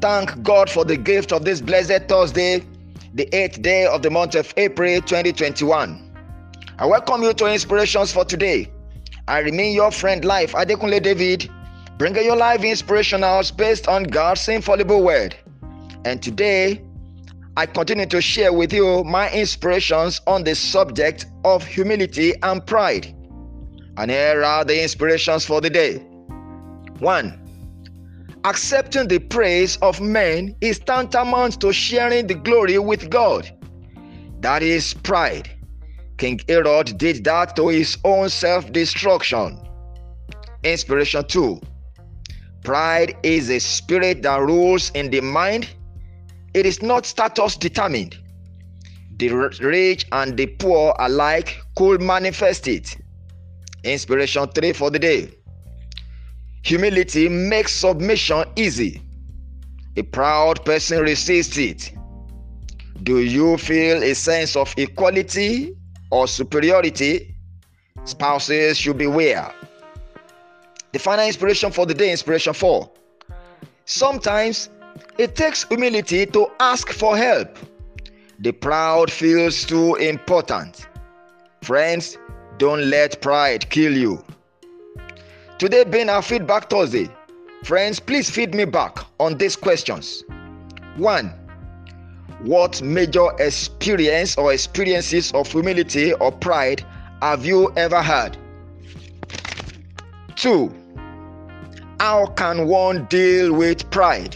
thank God for the gift of this blessed Thursday, the eighth day of the month of April 2021. I welcome you to Inspirations for today. I remain your friend, Life Adekunle David, bringing your life inspirationals based on God's infallible word. And today, I continue to share with you my inspirations on the subject of humility and pride. And here are the inspirations for the day. 1. Accepting the praise of men is tantamount to sharing the glory with God. That is pride. King Herod did that to his own self destruction. Inspiration 2 Pride is a spirit that rules in the mind, it is not status determined. The rich and the poor alike could manifest it. Inspiration 3 for the day Humility makes submission easy. A proud person resists it. Do you feel a sense of equality or superiority? Spouses should beware. The final inspiration for the day, inspiration 4. Sometimes it takes humility to ask for help. The proud feels too important. Friends, don't let pride kill you. Today being our feedback Thursday, friends, please feed me back on these questions. One, what major experience or experiences of humility or pride have you ever had? Two, how can one deal with pride?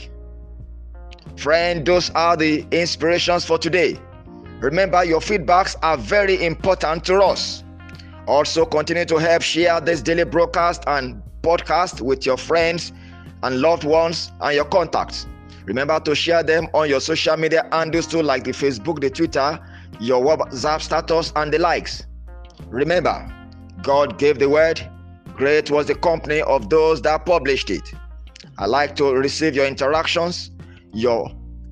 Friend, those are the inspirations for today. Remember, your feedbacks are very important to us. Also, continue to help share this daily broadcast and podcast with your friends and loved ones and your contacts. Remember to share them on your social media handles too, like the Facebook, the Twitter, your WhatsApp status, and the likes. Remember, God gave the word, great was the company of those that published it. I like to receive your interactions, your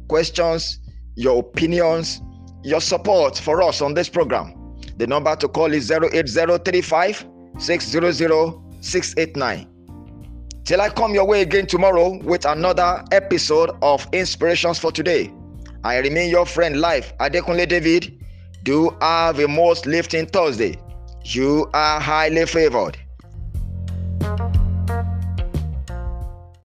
questions, your opinions, your support for us on this program. The number to call is 08035 600 689. Till I come your way again tomorrow with another episode of Inspirations for Today. I remain your friend Life Adekunle David. Do have a most lifting Thursday. You are highly favored.